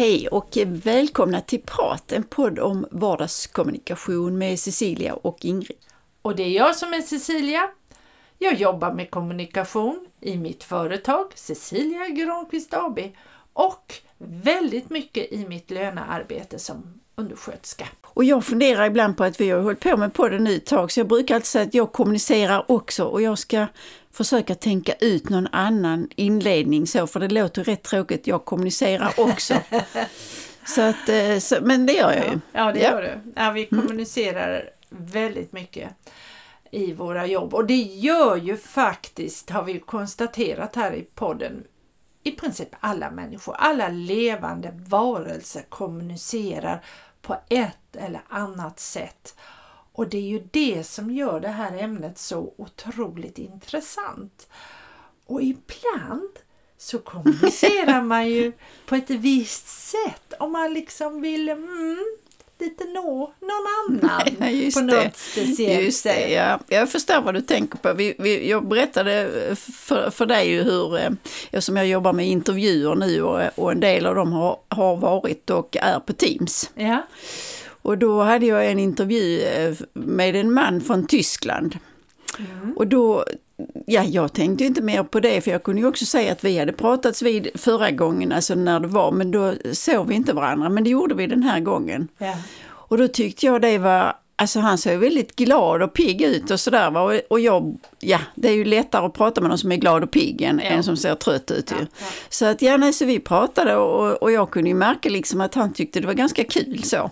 Hej och välkomna till Prat, en podd om vardagskommunikation med Cecilia och Ingrid. Och det är jag som är Cecilia. Jag jobbar med kommunikation i mitt företag Cecilia Granqvist AB och väldigt mycket i mitt lönearbete som undersköterska. Och jag funderar ibland på att vi har hållit på med podden nu ett tag så jag brukar alltid säga att jag kommunicerar också och jag ska försöka tänka ut någon annan inledning så, för det låter rätt tråkigt, jag kommunicerar också. så att, eh, så, men det gör jag ju. Ja, det gör du. Ja, vi mm. kommunicerar mm. väldigt mycket i våra jobb och det gör ju faktiskt, har vi konstaterat här i podden, i princip alla människor, alla levande varelser kommunicerar på ett eller annat sätt. Och det är ju det som gör det här ämnet så otroligt intressant. Och ibland så kommunicerar man ju på ett visst sätt om man liksom vill mm, lite nå någon annan Nej, på något speciellt just sätt. Det, ja. Jag förstår vad du tänker på. Vi, vi, jag berättade för, för dig ju hur, eh, eftersom jag jobbar med intervjuer nu och, och en del av dem har, har varit och är på Teams. Ja. Och då hade jag en intervju eh, med en man från Tyskland. Mm. Och då, ja jag tänkte inte mer på det för jag kunde ju också säga att vi hade pratats vid förra gången, alltså när det var, men då såg vi inte varandra. Men det gjorde vi den här gången. Ja. Och då tyckte jag det var Alltså han ser väldigt glad och pigg ut och sådär. Va? Och jag, ja, det är ju lättare att prata med någon som är glad och pigg än ja. en som ser trött ut. Ja, ja. Så att ja, nej, så vi pratade och, och jag kunde ju märka liksom att han tyckte det var ganska kul så.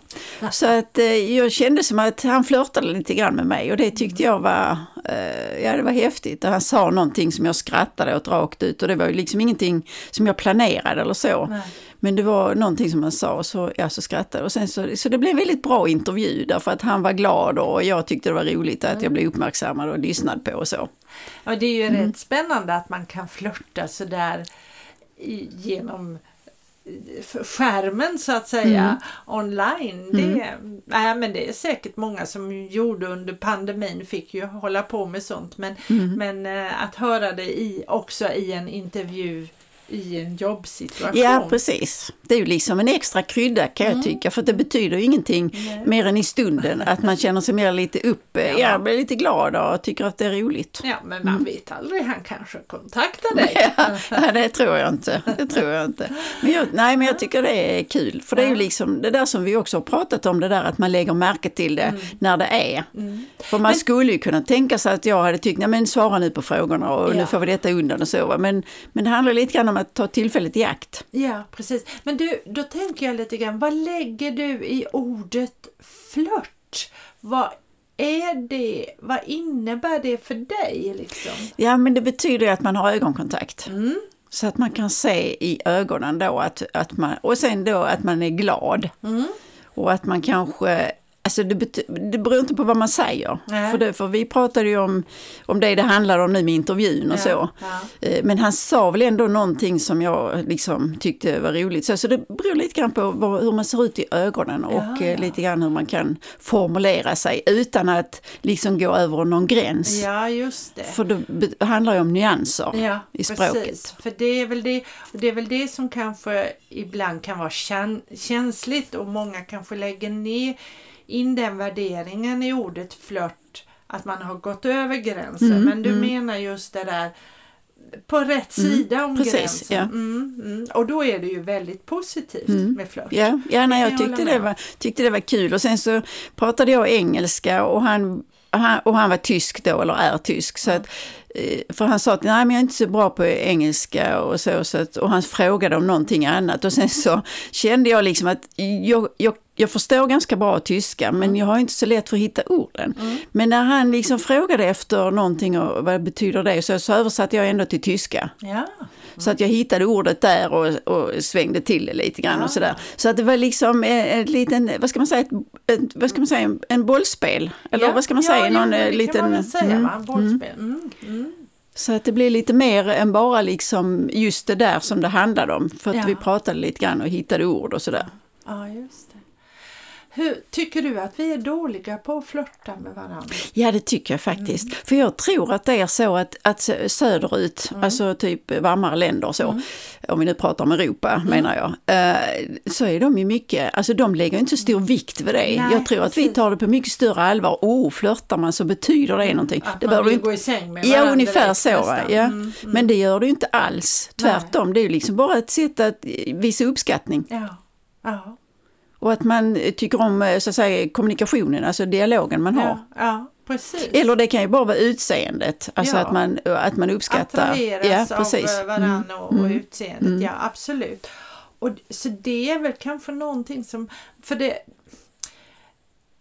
Så att eh, jag kände som att han flörtade lite grann med mig och det tyckte jag var, eh, ja det var häftigt. Och han sa någonting som jag skrattade åt rakt ut och det var ju liksom ingenting som jag planerade eller så. Nej. Men det var någonting som han sa och så, ja, så skrattade och sen så, så det blev en väldigt bra intervju därför att han var glad och jag tyckte det var roligt att jag mm. blev uppmärksammad och lyssnad på och så. Ja, det är ju mm. rätt spännande att man kan flörta sådär genom skärmen så att säga mm. online. Det, mm. nej, men det är säkert många som gjorde under pandemin fick ju hålla på med sånt men, mm. men äh, att höra det i, också i en intervju i en jobbsituation. Ja, precis. Det är ju liksom en extra krydda kan jag mm. tycka, för det betyder ju ingenting Nej. mer än i stunden, att man känner sig mer lite uppe, ja. ja, blir lite glad och tycker att det är roligt. Ja, men man mm. vet aldrig, han kanske kontaktar dig. Ja, det tror jag inte. Det tror jag inte. Men jag, nej, men jag tycker det är kul, för det är ju liksom det där som vi också har pratat om, det där att man lägger märke till det mm. när det är. Mm. För man men, skulle ju kunna tänka sig att jag hade tyckt, nej men svara nu på frågorna och ja. nu får vi detta undan och så, men, men det handlar lite grann om att ta tillfället i akt. Ja, precis. Men du, då tänker jag lite grann, vad lägger du i ordet flört? Vad är det, vad innebär det för dig? Liksom? Ja, men det betyder att man har ögonkontakt. Mm. Så att man kan se i ögonen då att, att man, och sen då att man är glad. Mm. Och att man kanske Alltså det, det beror inte på vad man säger. För, det, för vi pratade ju om, om det det handlar om nu med intervjun och ja, så. Ja. Eh, men han sa väl ändå någonting som jag liksom tyckte var roligt. Så, så det beror lite grann på vad, hur man ser ut i ögonen och ja, eh, lite grann hur man kan formulera sig utan att liksom gå över någon gräns. Ja, just det. För det handlar ju om nyanser i språket. Precis. För det är, väl det, det är väl det som kanske ibland kan vara känsligt och många kanske lägger ner in den värderingen i ordet flört att man har gått över gränsen. Mm, men du mm. menar just det där på rätt mm, sida om precis, gränsen. Ja. Mm, mm. Och då är det ju väldigt positivt mm. med flört. Ja, ja nej, jag tyckte det, var, tyckte det var kul och sen så pratade jag engelska och han, han och han var tysk då, eller är tysk. Så att, eh, för han sa att nej men jag är inte så bra på engelska och så, så att, och han frågade om någonting annat och sen så kände jag liksom att jag, jag jag förstår ganska bra tyska men jag har inte så lätt för att hitta orden. Mm. Men när han liksom frågade efter någonting och vad betyder det så, så översatte jag ändå till tyska. Ja. Mm. Så att jag hittade ordet där och, och svängde till det lite grann ja. och sådär. Så att det var liksom en liten, vad ska man säga, ett, ett, vad ska man säga, en, en bollspel? Eller ja. vad ska man säga? Någon, det liten, kan man väl säga, mm, bollspel. Mm. Mm. Så att det blir lite mer än bara liksom just det där som det handlade om. För att vi pratade lite grann och hittade ord och sådär. Ja, just det. Hur, tycker du att vi är dåliga på att flörta med varandra? Ja, det tycker jag faktiskt. Mm. För jag tror att det är så att, att sö- söderut, Mm. alltså typ varmare länder och så, om vi nu pratar om Europa Mm. menar jag, eh, så är de ju mycket, alltså de lägger inte så stor vikt vid det. Nej, jag tror att vi tar det på mycket större allvar. Oh, flörtar man så betyder det någonting. Att det man vill inte gå i säng med Ja, varandra ungefär direkt så. Ja. Mm, mm. Men det gör det ju inte alls. Tvärtom, det är ju liksom bara ett sätt att visa uppskattning. Ja. ja. Och att man tycker om eh, så att säga, kommunikationen, alltså dialogen man har. Ja, ja, precis. Eller det kan ju bara vara utseendet, alltså Ja. att, man, att man uppskattar. Attraheras ja, precis. av varann och, och Mm. utseendet, ja absolut. Och, så det är väl kanske någonting som, för det,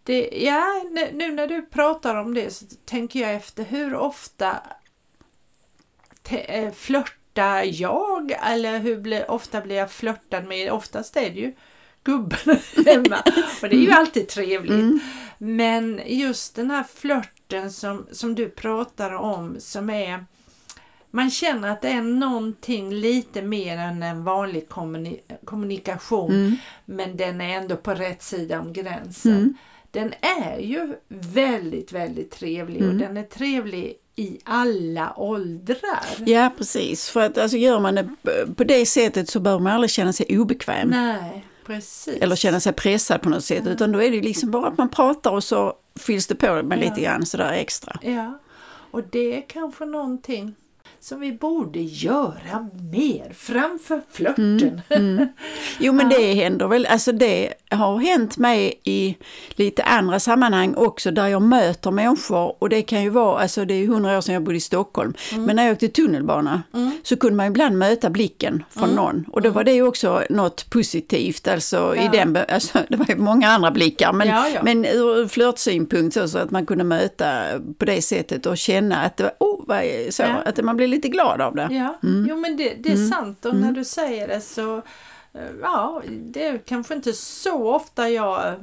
det ja, nu- när du pratar om det så tänker jag efter hur ofta eh, flörtar jag eller hur ofta blir jag flörtad med? Oftast är det ju gubben hemma och det är ju alltid trevligt. Mm. Men just den här flörten som, som du pratar om som är man känner att det är någonting lite mer än en vanlig kommuni- kommunikation Mm. men den är ändå på rätt sida om gränsen. Mm. Den är ju väldigt, väldigt trevlig Mm. och den är trevlig i alla åldrar. Ja, precis. För att alltså, gör man det på det sättet så bör man aldrig känna sig obekväm. Nej, precis. Eller känna sig pressad på något sätt. Utan då är det liksom bara att man pratar och så fylls det på med lite Ja. grann sådär extra. Ja, och det är kanske någonting som vi borde göra mer framför flörten. Jo men det händer väl, alltså det har hänt mig i lite andra sammanhang också där jag möter människor. Och det kan ju vara, alltså det är hundra år sedan jag bodde i Stockholm, men när jag åkte tunnelbana så kunde man ibland möta blicken från någon. Och då var det ju också något positivt, alltså, i Ja. den, be- alltså det var ju många andra blickar. Men, Ja, ja. men ur flörtsynpunkt så, så att man kunde möta på det sättet och känna att det var, oh, vad så, att man blir lite glad av det. Ja, jo men det, det är sant och när du säger det så eh, ja, det är kanske inte så ofta jag eh,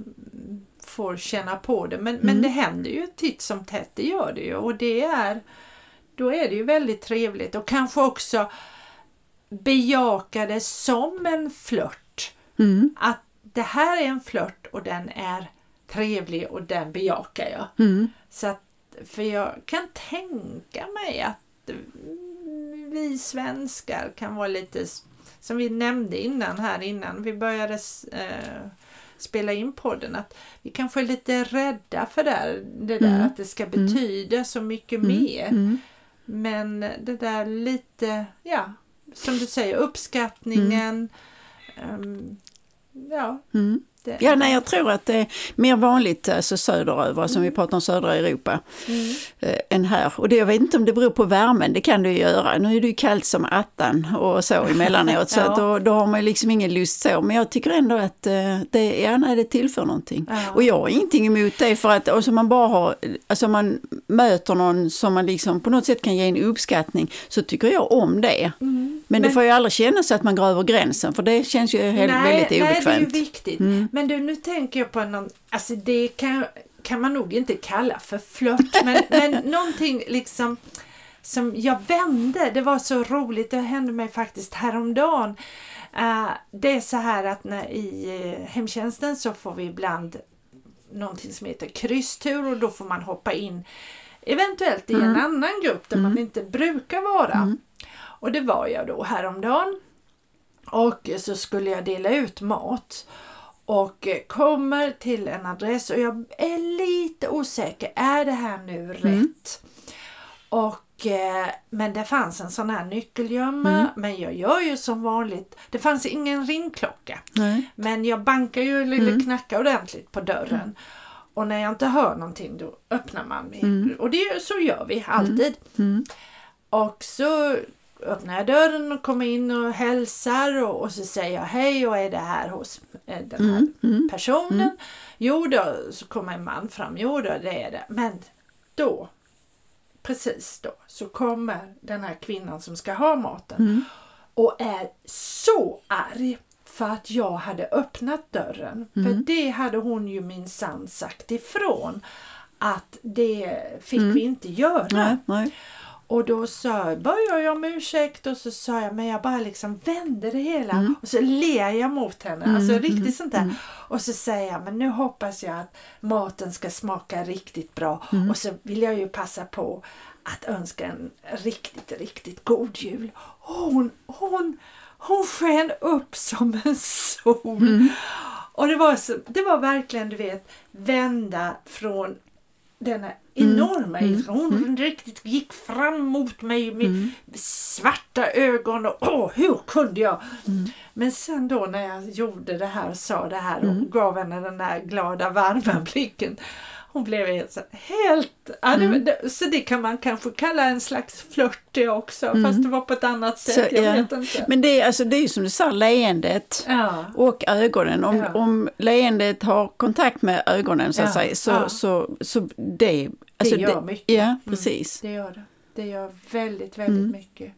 får känna på det men, men det händer ju titt som tätt, det gör det ju och det är då är det ju väldigt trevligt och kanske också bejaka det som en flört. Mm. Att det här är en flört och den är trevlig och den bejakar jag. Mm. Så att, för jag kan tänka mig att mm, vi svenskar kan vara lite, som vi nämnde innan här innan vi började eh, spela in podden, att vi kanske är lite rädda för det, där, det där Mm. att det ska betyda så mycket mer. Mm. Men det där lite, ja, som du säger, uppskattningen. ehm, ja, Mm. Det, Ja, nej, jag tror att det är mer vanligt alltså söderöver, som vi pratar om södra Europa, Mm. eh, än här. Och det, jag vet inte om det beror på värmen, det kan det ju göra. Nu är det ju kallt som attan och så emellanåt, så Ja. då, då har man ju liksom ingen lust så. Men jag tycker ändå att eh, det, ja, nej, det tillför någonting. Ja. Och jag har ingenting emot det, för att alltså man bara har, alltså man möter någon som man liksom på något sätt kan ge en uppskattning, så tycker jag om det. Mm. Men, det Men- får ju aldrig kännas så att man går över gränsen, för det känns ju helt, väldigt nej, obekvämt. det är ju viktigt. Men du, nu tänker jag på någon, alltså det kan, kan man nog inte kalla för flört, men, men någonting liksom som jag vände, det var så roligt, det hände mig faktiskt häromdagen. Uh, det är så här att när, i eh, hemtjänsten så får vi ibland någonting som heter krysstur och då får man hoppa in eventuellt i en annan grupp där man inte brukar vara. Och det var jag då häromdagen. Och så skulle jag dela ut mat. Och eh, kommer till en adress och jag är lite osäker. Är det här nu rätt? Och, eh, men det fanns en sån här nyckelgömma. Men jag gör ju som vanligt. Det fanns ingen ringklocka. Nej. Men jag bankar ju eller knackar ordentligt på dörren. Och när jag inte hör någonting då öppnar man. Mig. Och det, så gör vi alltid. Mm. Och så öppnar jag dörren och kommer in och hälsar och, och så säger jag hej och är det här hos eh, den här Mm. personen? Jo då, så kommer en man fram. Jo då, det är det. Men då, precis då, så kommer den här kvinnan som ska ha maten Mm. och är så arg för att jag hade öppnat dörren. För Mm. det hade hon ju minsann sagt ifrån att det fick vi inte göra. Nej, nej. Och då sa, började jag med ursäkt och så sa jag, men jag bara liksom vände det hela och så ler jag mot henne. Alltså riktigt sånt där. Och så säger jag, men nu hoppas jag att maten ska smaka riktigt bra. Och så vill jag ju passa på att önska en riktigt, riktigt god jul. Och hon, hon, hon sken upp som en sol. Och det var, så, det var verkligen, du vet, vända från denna enorma mm. Hon mm. riktigt gick fram mot mig med mm. svarta ögon och åh, hur kunde jag? Mm. Men sen då när jag gjorde det här och sa det här och mm. gav henne den där glada varma blicken hon blev helt... helt mm. så det kan man kanske kalla en slags flört det också, mm. fast det var på ett annat sätt. Så, jag ja. vet inte. Men det är, alltså, det är ju som du sa, leendet ja. och ögonen. Om, ja. om leendet har kontakt med ögonen så att säga, så, så, så det... Alltså, det gör mycket. Ja, mm. precis. Mm, det gör det. Det gör väldigt, väldigt mm. mycket.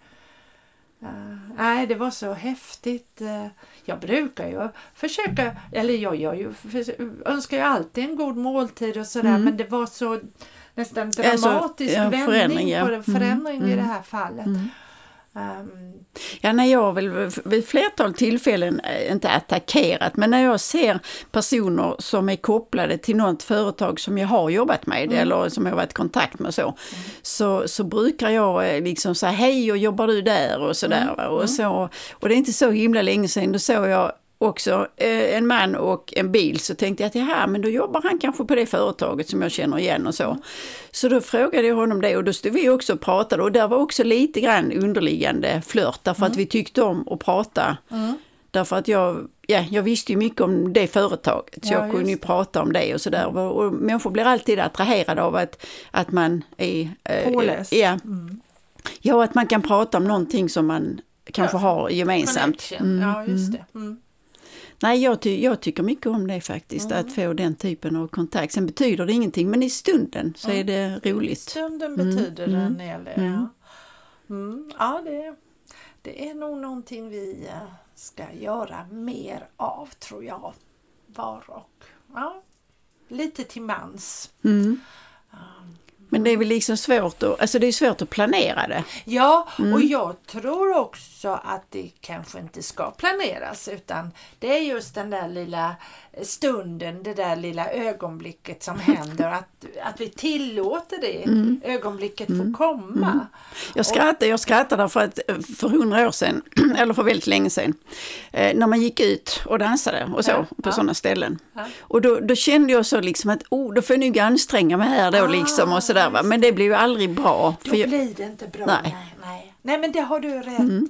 Uh, nej, det var så häftigt. Uh, jag brukar ju försöka, eller jag gör ju, önskar ju alltid en god måltid och sådär mm. men det var så nästan dramatisk alltså, ja, vändning på den förändring mm. i det här fallet. Mm. Um, ja, när jag väl vid flertal tillfällen, eh, inte attackerat, men när jag ser personer som är kopplade till något företag som jag har jobbat med mm. eller som jag varit i kontakt med så, mm. så, så brukar jag eh, liksom säga hej och jobbar du där och sådär. Mm. Och, mm. så, och det är inte så himla länge sedan, då såg jag också eh, en man och en bil så tänkte jag att jaha, men då jobbar han kanske på det företaget som jag känner igen och så. Så då frågade jag honom det och då stod vi också och pratade och där var också lite grann underliggande flört därför mm. att vi tyckte om att prata. Mm. Därför att jag, ja, jag visste ju mycket om det företaget så ja, jag kunde ju prata om det och sådär. Och, människor blir alltid attraherade av att, att man är... Eh, Påläst. Ja. Mm. ja, att man kan prata om någonting som man kanske ja. har gemensamt. Mm, ja, just det. Mm. Nej, jag, ty jag, tycker mycket om det faktiskt, mm. att få den typen av kontakt. Sen betyder det ingenting, men i stunden så mm. är det roligt. I stunden betyder mm. det en hel del. Mm. Ja, mm. ja det, det är nog någonting vi eh, ska göra mer av, tror jag. Var och ja, lite till mans. Um, men det är väl liksom svårt att, alltså det är svårt att planera det. Ja, mm. och jag tror också att det kanske inte ska planeras utan det är just den där lilla stunden, det där lilla ögonblicket som händer. Att, att vi tillåter det mm. ögonblicket mm. få komma. Mm. Jag skrattar, jag skrattar därför att för hundra år sedan, eller för väldigt länge sedan, eh, när man gick ut och dansade och så ja. på ja. sådana ställen. Ja. Och då, då, kände jag så liksom att oh, då får jag nog anstränga mig här då ah, liksom och sådär va. Men det blir ju aldrig bra. Då blir det inte bra. Nej. nej, nej. Nej men det har du rätt. Mm.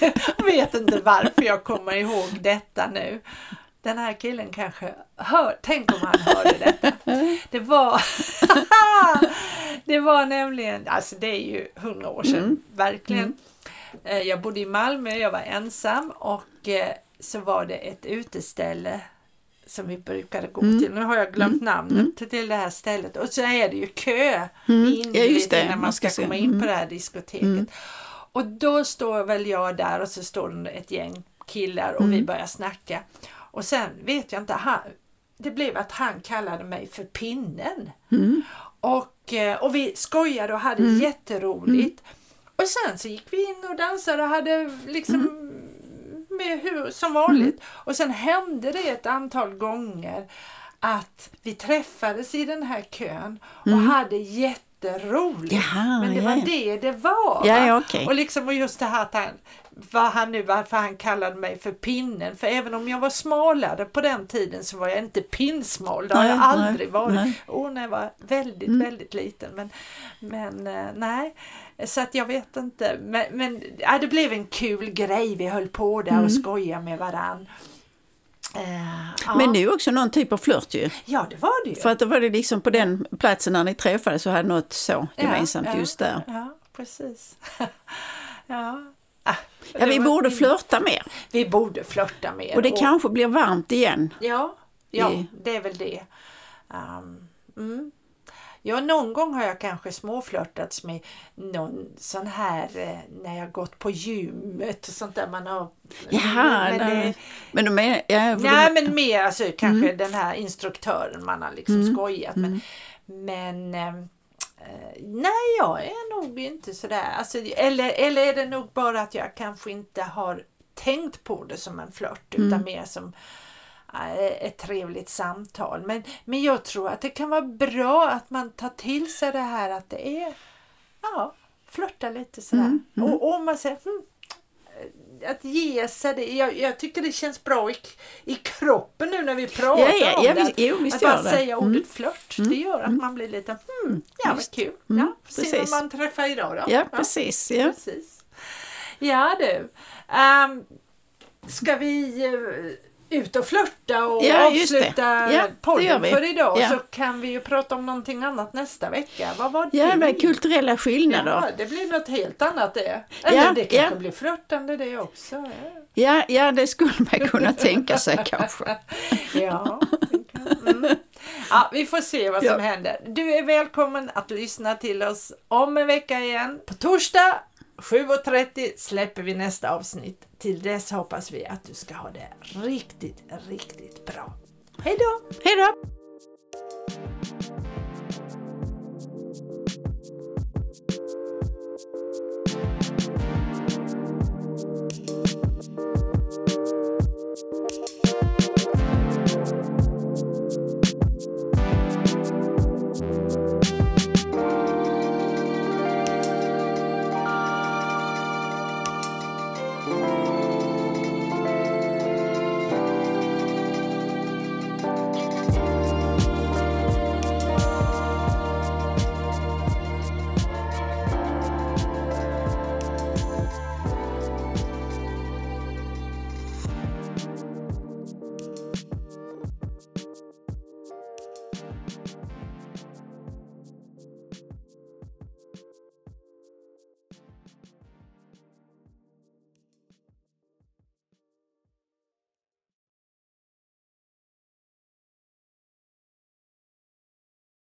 jag vet inte varför jag kommer ihåg detta nu den här killen kanske hör, tänk om han hörde detta. Det var, det var nämligen, alltså det är ju hundra år sedan, mm. verkligen. Mm. Eh, jag bodde i Malmö, jag var ensam och eh, så var det ett uteställe som vi brukade gå mm. till. Nu har jag glömt mm. namnet mm. till det här stället. Och så är det ju kö mm. in ja, just det. när man ska, ska komma in på det här diskoteket. Och då står väl jag där och så står det ett gäng killar och vi börjar snacka. Och sen vet jag inte, han, det blev att han kallade mig för pinnen. Mm. Och, eh, och vi skojade och hade mm. jätteroligt. Mm. Och sen så gick vi in och dansade och hade liksom mm. med hur, som vanligt. Mm. Och sen hände det ett antal gånger att vi träffades i den här kön och mm. hade jätteroligt. Jaha, Men det var det det var. Ja, ja, okay. Och liksom och just det här att han, vad han nu, varför han kallade mig för pinnen. För även om jag var smalare på den tiden så var jag inte pinsmal. Det har jag aldrig nej, varit. Nej. Och när jag var väldigt, mm. väldigt liten. Men, men eh, nej, så att jag vet inte. Men, men ja, det blev en kul grej. Vi höll på där och mm. skojade med varann. Uh, men det är ju också någon typ av flört ju. Ja, det var det ju. För att då var det liksom på den platsen när ni träffades så hade något så gemensamt ja, just där. Ja, precis. ja. Ja, vi borde flörta mer. Vi borde flörta mer. Och det och... kanske blir varmt igen. Ja, ja det är väl det. Um, mm. Ja, någon gång har jag kanske småflörtats med någon sån här eh, när jag gått på gymmet och sånt där man har... Jaha, men, det, men de är... Ja, nej, de... men mer alltså kanske mm. den här instruktören man har liksom mm. skojat. Men, mm. men eh, nej, jag är nog inte sådär. Alltså, eller, eller är det nog bara att jag kanske inte har tänkt på det som en flört utan Mm. mer som ett trevligt samtal. Men, men jag tror att det kan vara bra att man tar till sig det här att det är ja, flörta lite sådär. Mm, mm. Och om man säger hmm, att ge sig det. Jag, jag tycker det känns bra i, i kroppen nu när vi pratar Ja, ja, om ja, det. visst, jo, att bara det. säga ordet Mm. flört, Mm, det gör att man blir lite hmm, ja vad Visst. kul. Mm, Ja, se precis. man träffar idag då. Ja, precis. Ja. Precis. Ja du. Um, ska vi eh, ut och flörta och Ja, avsluta Ja, podden för idag Ja. så kan vi ju prata om någonting annat nästa vecka. Vad var det? Ja, med kulturella skillnader. Ja, det blir något helt annat det. Eller Ja, det kanske ja. blir flörtande det också. Ja. Ja, det skulle man kunna tänka sig kanske. Ja, mm. ja, vi får se vad som händer. Du är välkommen att lyssna till oss om en vecka igen. På torsdag 7.30 släpper vi nästa avsnitt. Till dess hoppas vi att du ska ha det riktigt, riktigt bra. Hej då! Hej då!